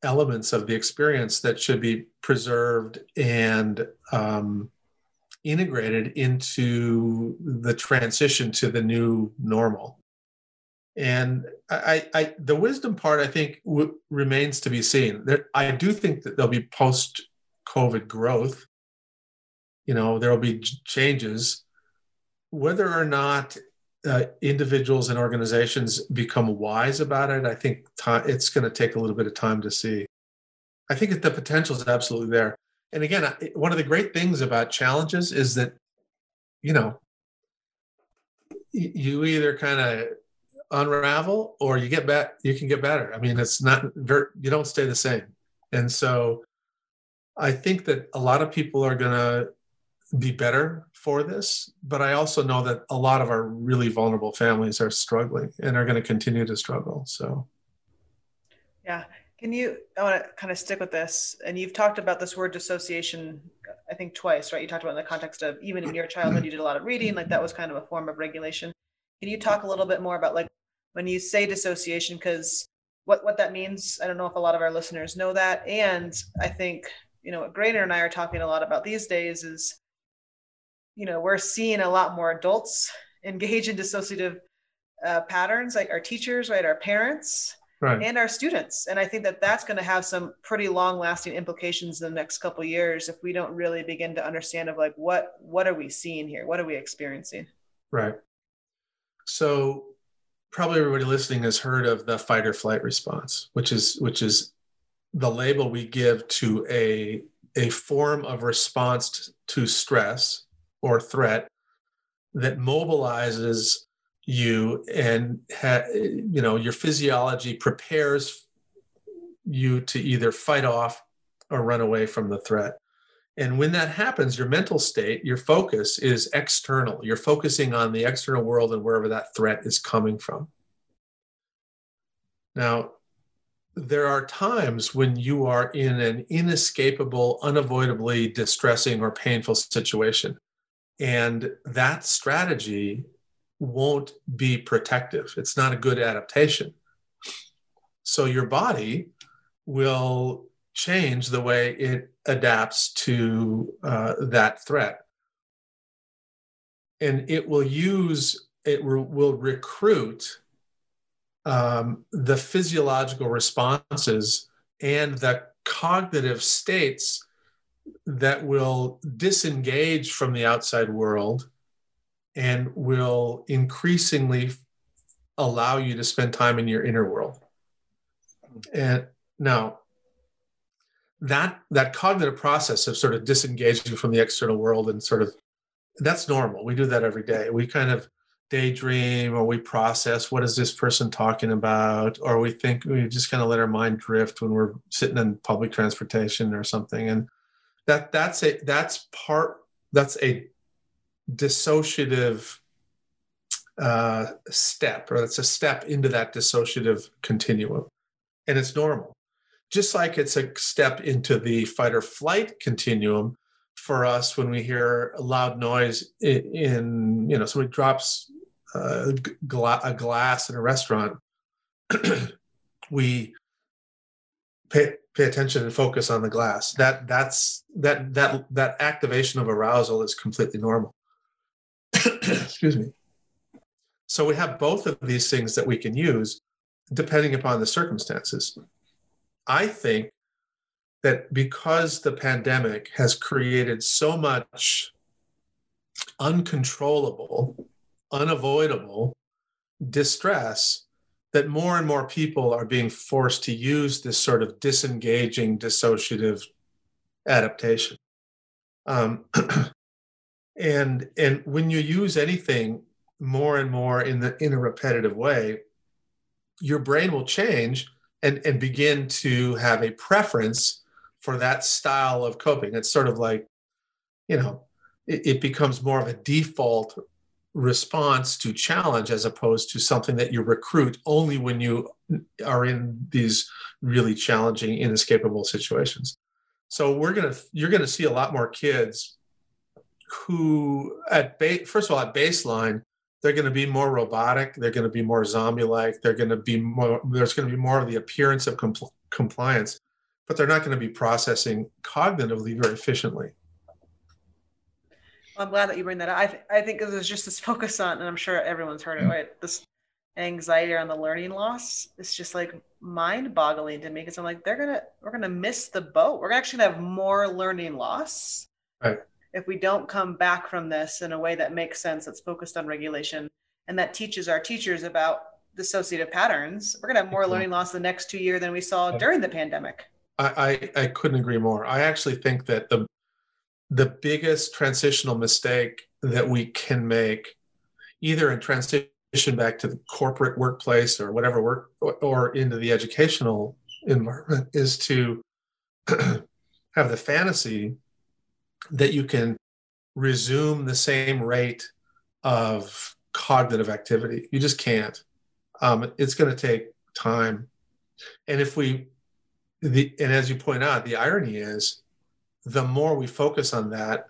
elements of the experience that should be preserved and um, integrated into the transition to the new normal? And I, I, the wisdom part, I think, w- remains to be seen. There, I do think that there'll be post-COVID growth. You know, there will be changes. Whether or not uh, individuals and organizations become wise about it, I think it's going to take a little bit of time to see. I think that the potential is absolutely there. And again, one of the great things about challenges is that, you know, you either kind of unravel or you get back you can get better. I mean it's not you don't stay the same. And so i think that a lot of people are going to be better for this but i also know that a lot of our really vulnerable families are struggling and are going to continue to struggle so. Yeah. Can you i want to kind of stick with this and you've talked about this word dissociation i think twice right? You talked about in the context of even in your childhood you did a lot of reading like that was kind of a form of regulation. Can you talk a little bit more about like when you say dissociation, because what, what that means, I don't know if a lot of our listeners know that. And I think, you know, what Graner and I are talking a lot about these days is, you know, we're seeing a lot more adults engage in dissociative uh, patterns, like our teachers, right, our parents, right. and our students. And I think that that's going to have some pretty long lasting implications in the next couple years if we don't really begin to understand of like what what are we seeing here? What are we experiencing? Right. So probably everybody listening has heard of the fight or flight response, which is which is the label we give to a a form of response to stress or threat that mobilizes you and ha- you know your physiology prepares you to either fight off or run away from the threat and when that happens your mental state your focus is external you're focusing on the external world and wherever that threat is coming from now there are times when you are in an inescapable unavoidably distressing or painful situation and that strategy won't be protective. It's not a good adaptation. So your body will change the way it adapts to uh, that threat. And it will use, it re- will recruit um, the physiological responses and the cognitive states that will disengage from the outside world and will increasingly allow you to spend time in your inner world. And now that that cognitive process of sort of disengaging from the external world and sort of that's normal. We do that every day. We kind of daydream or we process what is this person talking about or we think we just kind of let our mind drift when we're sitting in public transportation or something and that that's a that's part that's a dissociative uh, step, or it's a step into that dissociative continuum. And it's normal. Just like it's a step into the fight or flight continuum for us when we hear a loud noise in, you know, somebody drops uh, a, gla- a glass in a restaurant, we pay, pay attention and focus on the glass. That that's that that that activation of arousal is completely normal. Excuse me. So we have both of these things that we can use depending upon the circumstances. I think that because the pandemic has created so much uncontrollable, unavoidable distress, that more and more people are being forced to use this sort of disengaging, dissociative adaptation. Um, and and when you use anything more and more in the in a repetitive way your brain will change and and begin to have a preference for that style of coping. It's sort of like you know it, it becomes more of a default response to challenge as opposed to something that you recruit only when you are in these really challenging inescapable situations. So we're going to you're going to see a lot more kids who at ba- first of all at baseline they're going to be more robotic. They're going to be more zombie like they're going to be more there's going to be more of the appearance of compl- compliance but they're not going to be processing cognitively very efficiently. Well, i'm glad that you bring that up. I, th- I think there's just this focus on and i'm sure everyone's heard it right? This anxiety around the learning loss it's just like mind boggling to me because i'm like they're gonna we're gonna miss the boat. We're actually gonna have more learning loss right if we don't come back from this in a way that makes sense, that's focused on regulation, and that teaches our teachers about dissociative patterns, we're going to have more mm-hmm. learning loss the next two years than we saw during the pandemic. I, I, I couldn't agree more. I actually think that the the biggest transitional mistake that we can make, either in transition back to the corporate workplace or whatever work, or, or into the educational environment, is to have the fantasy that you can resume the same rate of cognitive activity. You just can't. Um, it's going to take time. And if we, the, and as you point out, the irony is the more we focus on that,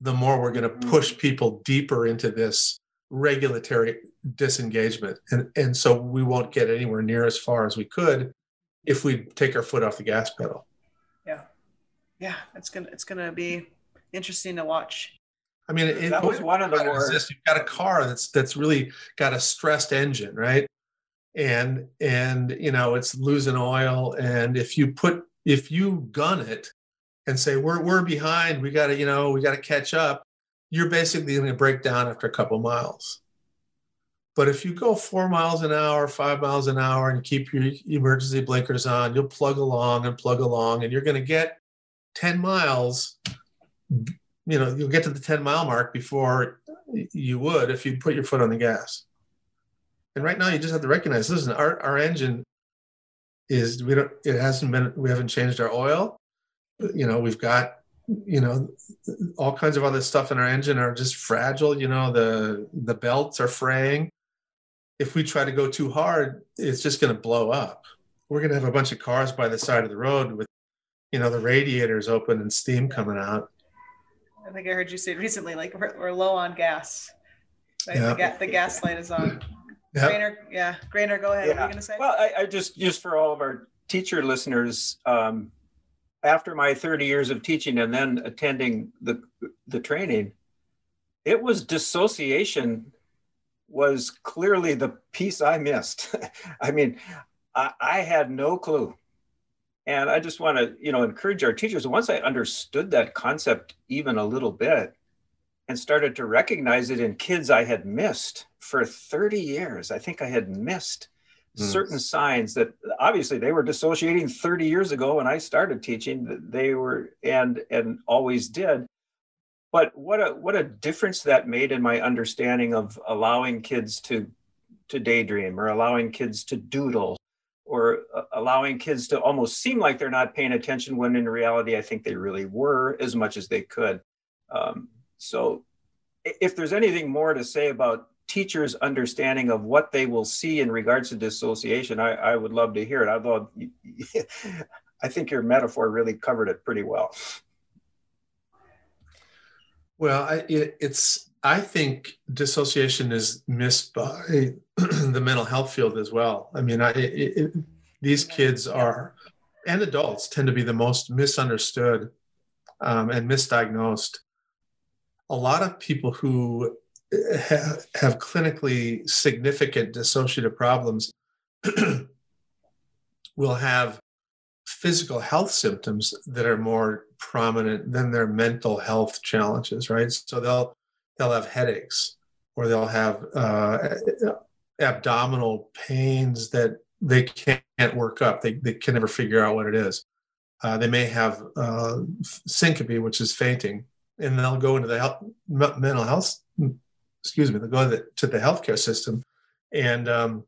the more we're going to push people deeper into this regulatory disengagement. And, and so we won't get anywhere near as far as we could if we take our foot off the gas pedal. Yeah. Yeah. It's going to, it's going to be interesting to watch. I mean, it, that was one of the more. You've got a car that's that's really got a stressed engine, right? And and you know it's losing oil, and if you put if you gun it and say we're we're behind, we got to you know we got to catch up, you're basically going to break down after a couple miles. But if you go four miles an hour, five miles an hour, and keep your emergency blinkers on, you'll plug along and plug along, and you're going to get 10 miles. You know, you'll get to the 10 mile mark before you would if you put your foot on the gas. And right now, you just have to recognize listen, our, our engine is, we don't, it hasn't been, we haven't changed our oil. You know, we've got you know all kinds of other stuff in our engine are just fragile you know the the belts are fraying if we try to go too hard it's just going to blow up we're going to have a bunch of cars by the side of the road with you know the radiators open and steam coming out i think i heard you say recently like we're, we're low on gas right? yeah. the, ga- the gas light is on yep. Graner, yeah Graner, go ahead yeah. what are you going to say well I, I just just for all of our teacher listeners um, after my 30 years of teaching and then attending the the training it was dissociation was clearly the piece i missed i mean I, I, had no clue and i just want to you know encourage our teachers once i understood that concept even a little bit and started to recognize it in kids i had missed for 30 years i think i had missed mm. certain signs that obviously they were dissociating 30 years ago when I started teaching. They were and and always did. But what a what a difference that made in my understanding of allowing kids to to daydream or allowing kids to doodle or uh, allowing kids to almost seem like they're not paying attention when in reality I think they really were as much as they could. Um, so if there's anything more to say about teachers' understanding of what they will see in regards to dissociation, I, I would love to hear it. Although I think your metaphor really covered it pretty well. Well, I, it, it's I think dissociation is missed by the mental health field as well. I mean, I, it, these kids are and adults tend to be the most misunderstood um, and misdiagnosed. A lot of people who have, have clinically significant dissociative problems will have physical health symptoms that are more prominent than their mental health challenges right so they'll they'll have headaches or they'll have uh, abdominal pains that they can't work up. They, they can never figure out what it is. Uh, they may have uh, syncope which is fainting and they'll go into the health, mental health excuse me, they'll go to the, to the healthcare system and um,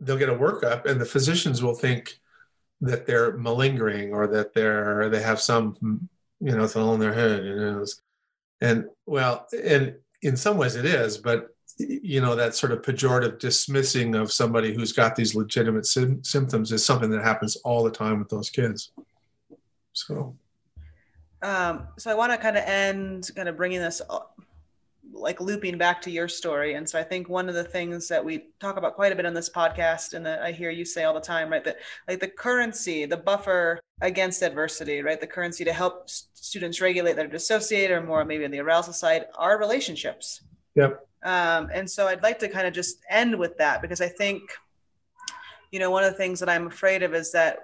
they'll get a workup, and the physicians will think that they're malingering or that they're they have some you know thing in their head, you know, and well, and in some ways it is, but you know that sort of pejorative dismissing of somebody who's got these legitimate sim- symptoms is something that happens all the time with those kids. So. Um, so I want to kind of end, kind of bringing this like looping back to your story. And so I think one of the things that we talk about quite a bit on this podcast and that I hear you say all the time, right? That like the currency, the buffer against adversity, right? The currency to help students regulate their dissociate or more maybe on the arousal side are relationships. Yep. Um, and so I'd like to kind of just end with that because I think, you know, one of the things that I'm afraid of is that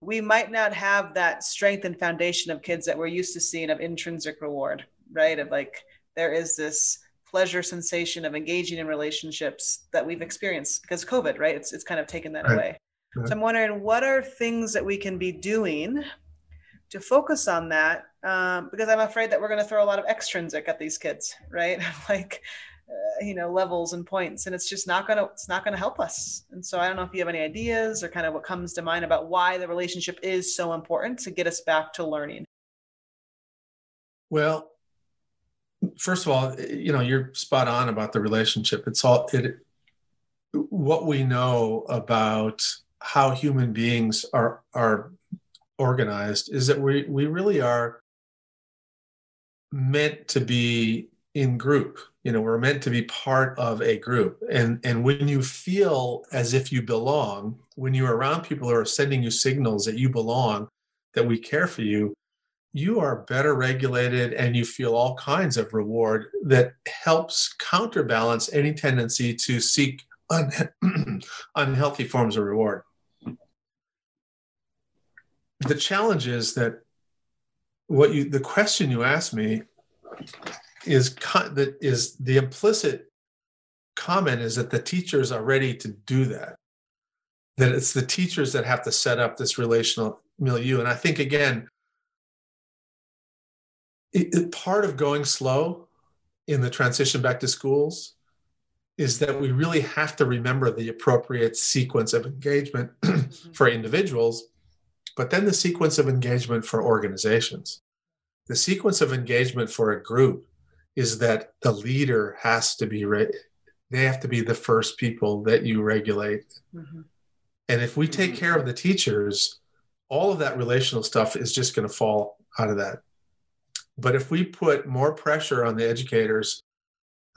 we might not have that strength and foundation of kids that we're used to seeing of intrinsic reward, right? Of like, there is this pleasure sensation of engaging in relationships that we've experienced because COVID, right? It's it's kind of taken that right. away. Right. So I'm wondering what are things that we can be doing to focus on that um, because I'm afraid that we're going to throw a lot of extrinsic at these kids, right? like uh, you know levels and points, and it's just not gonna it's not gonna help us. And so I don't know if you have any ideas or kind of what comes to mind about why the relationship is so important to get us back to learning. Well, first of all, you know, you're spot on about the relationship. It's all it what we know about how human beings are are organized is that we we really are meant to be in group. You know we're meant to be part of a group. And and when you feel as if you belong when you're around people who are sending you signals that you belong that we care for you you are better regulated and you feel all kinds of reward that helps counterbalance any tendency to seek un- unhealthy forms of reward the challenge is that what you the question you asked me is that is the implicit comment is that the teachers are ready to do that that it's the teachers that have to set up this relational milieu and i think again it, it, part of going slow in the transition back to schools is that we really have to remember the appropriate sequence of engagement mm-hmm. for individuals but then the sequence of engagement for organizations the sequence of engagement for a group is that the leader has to be re- they have to be the first people that you regulate mm-hmm. and if we take mm-hmm. care of the teachers all of that relational stuff is just going to fall out of that but if we put more pressure on the educators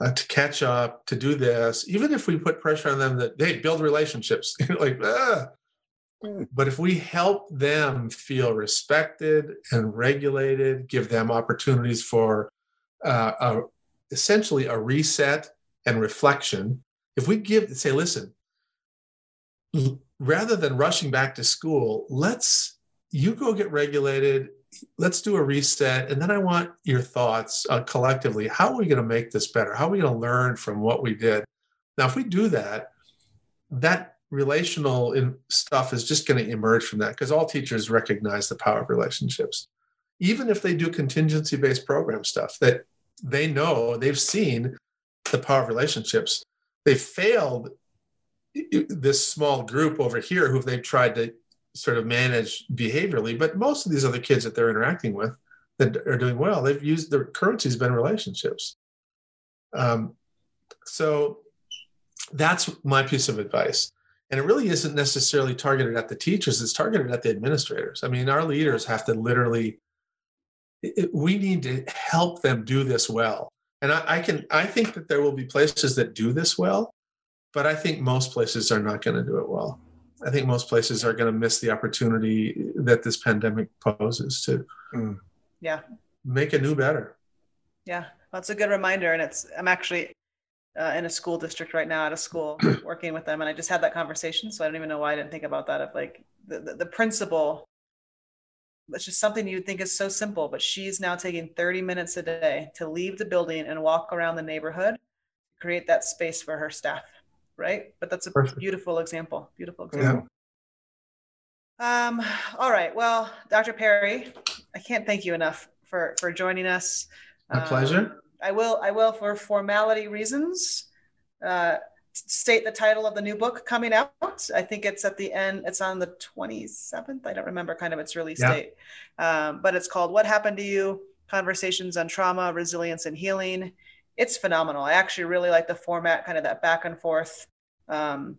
uh, to catch up to do this even if we put pressure on them that they build relationships like ah. But if we help them feel respected and regulated, give them opportunities for uh, a, essentially a reset and reflection, if we give, say, listen, rather than rushing back to school, let's, you go get regulated, let's do a reset. And then I want your thoughts uh, collectively. How are we going to make this better? How are we going to learn from what we did? Now, if we do that, that relational in stuff is just going to emerge from that because all teachers recognize the power of relationships. Even if they do contingency based program stuff that they know they've seen the power of relationships they failed this small group over here who they've tried to sort of manage behaviorally but most of these other kids that they're interacting with that are doing well they've used their currency has been relationships. Um, so that's my piece of advice and it really isn't necessarily targeted at the teachers it's targeted at the administrators. I mean our leaders have to literally it, we need to help them do this well. And I, I, can i think that there will be places that do this well but i think most places are not going to do it well. I think most places are going to miss the opportunity that this pandemic poses to mm. yeah. make a new better. Yeah that's a good reminder and it's i'm actually uh, in a school district right now at a school working with them and i just had that conversation so i don't even know why i didn't think about that of like the, the, the principal it's just something you would think is so simple but she's now taking 30 minutes a day to leave the building and walk around the neighborhood create that space for her staff right but that's a Perfect. beautiful example beautiful example yeah. um all right well dr perry i can't thank you enough for for joining us my um, pleasure I will, I will, for formality reasons, uh, state the title of the new book coming out. I think it's at the end. It's on the 27th. I don't remember kind of its release yeah. date, um, but it's called "What Happened to You: Conversations on Trauma, Resilience, and Healing." It's phenomenal. I actually really like the format, kind of that back and forth, um,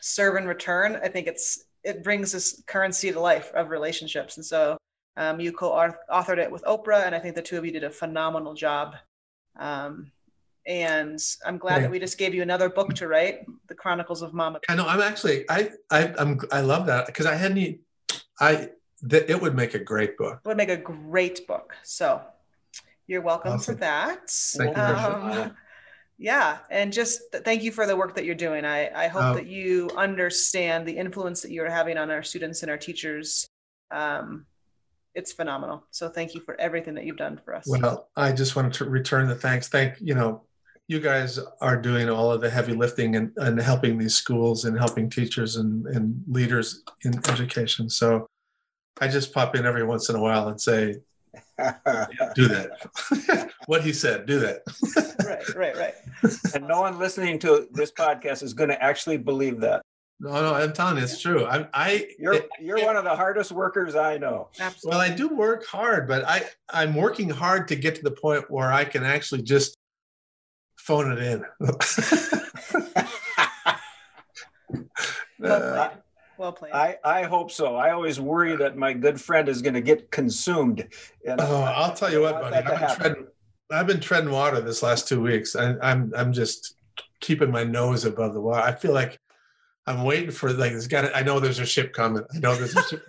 serve and return. I think it's it brings this currency to life of relationships, and so um, you co-authored it with Oprah, and I think the two of you did a phenomenal job um, and I'm glad yeah. that we just gave you another book to write, The Chronicles of Mama. I know. I'm actually I I I'm I love that because I hadn't I that it would make a great book. It would make a great book. So you're welcome awesome. for that. Thank you. Um, yeah, and just thank you for the work that you're doing. I I hope oh. that you understand the influence that you're having on our students and our teachers. Um, it's phenomenal. So thank you for everything that you've done for us. Well, I just wanted to return the thanks. Thank you know, you guys are doing all of the heavy lifting and, and helping these schools and helping teachers and, and leaders in education. So I just pop in every once in a while and say, do that. what he said, do that. right, right, right. And no one listening to this podcast is going to actually believe that. No, no, I'm telling you, it's true. I, I you're it, you're one of the hardest workers I know. Absolutely. Well, I do work hard, but I I'm working hard to get to the point where I can actually just phone it in. well, uh, played. well played. I, I hope so. I always worry that my good friend is going to get consumed. And oh, I'll tell you what, buddy. I've been, treading, I've been treading water this last two weeks. I, I'm I'm just keeping my nose above the water. I feel like I'm waiting for like there's got. I know there's a ship coming. I know there's a ship.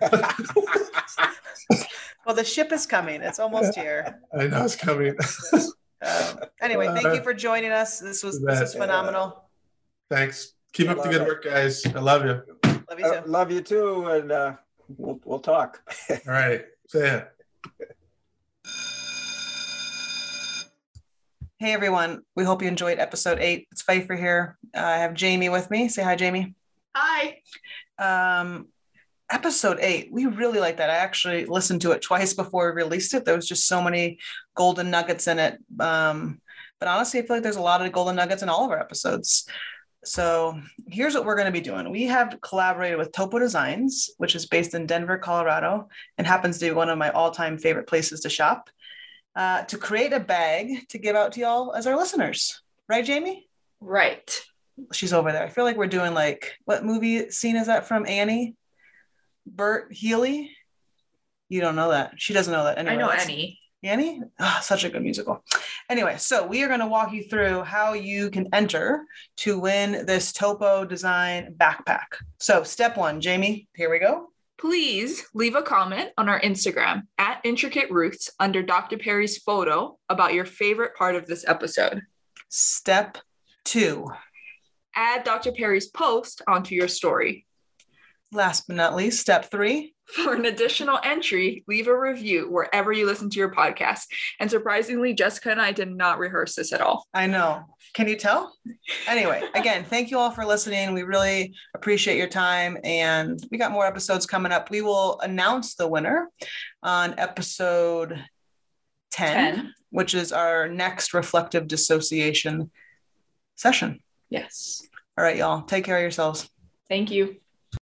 well, the ship is coming. It's almost here. I know it's coming. um, anyway, thank you for joining us. This was this was phenomenal. Thanks. Keep up the good it. work, guys. I love you. Love you too. Uh, love you too, and uh, we'll we'll talk. All right. See ya. Hey everyone, we hope you enjoyed episode eight. It's Pfeiffer here. Uh, I have Jamie with me. Say hi, Jamie. Hi. Um, episode eight, we really like that. I actually listened to it twice before we released it. There was just so many golden nuggets in it. Um, but honestly, I feel like there's a lot of golden nuggets in all of our episodes. So here's what we're going to be doing. We have collaborated with Topo Designs, which is based in Denver, Colorado, and happens to be one of my all-time favorite places to shop uh, to create a bag to give out to y'all as our listeners. Right, Jamie? Right. She's over there. I feel like we're doing like, what movie scene is that from? Annie? Bert Healy? You don't know that. She doesn't know that. Anyway, I know Annie. Annie? Oh, such a good musical. Anyway, so we are going to walk you through how you can enter to win this Topo Design backpack. So, step one, Jamie, here we go please leave a comment on our Instagram at Intricate Roots under Dr. Perry's photo about your favorite part of this episode. Step two add Dr. Perry's post onto your story. Last but not least, step three for an additional entry, leave a review wherever you listen to your podcast. And surprisingly, Jessica and I did not rehearse this at all. I know. Can you tell? Anyway, again, thank you all for listening. We really appreciate your time. And we got more episodes coming up. We will announce the winner on episode 10, 10. which is our next reflective dissociation session. Yes. All right, y'all. Take care of yourselves. Thank you.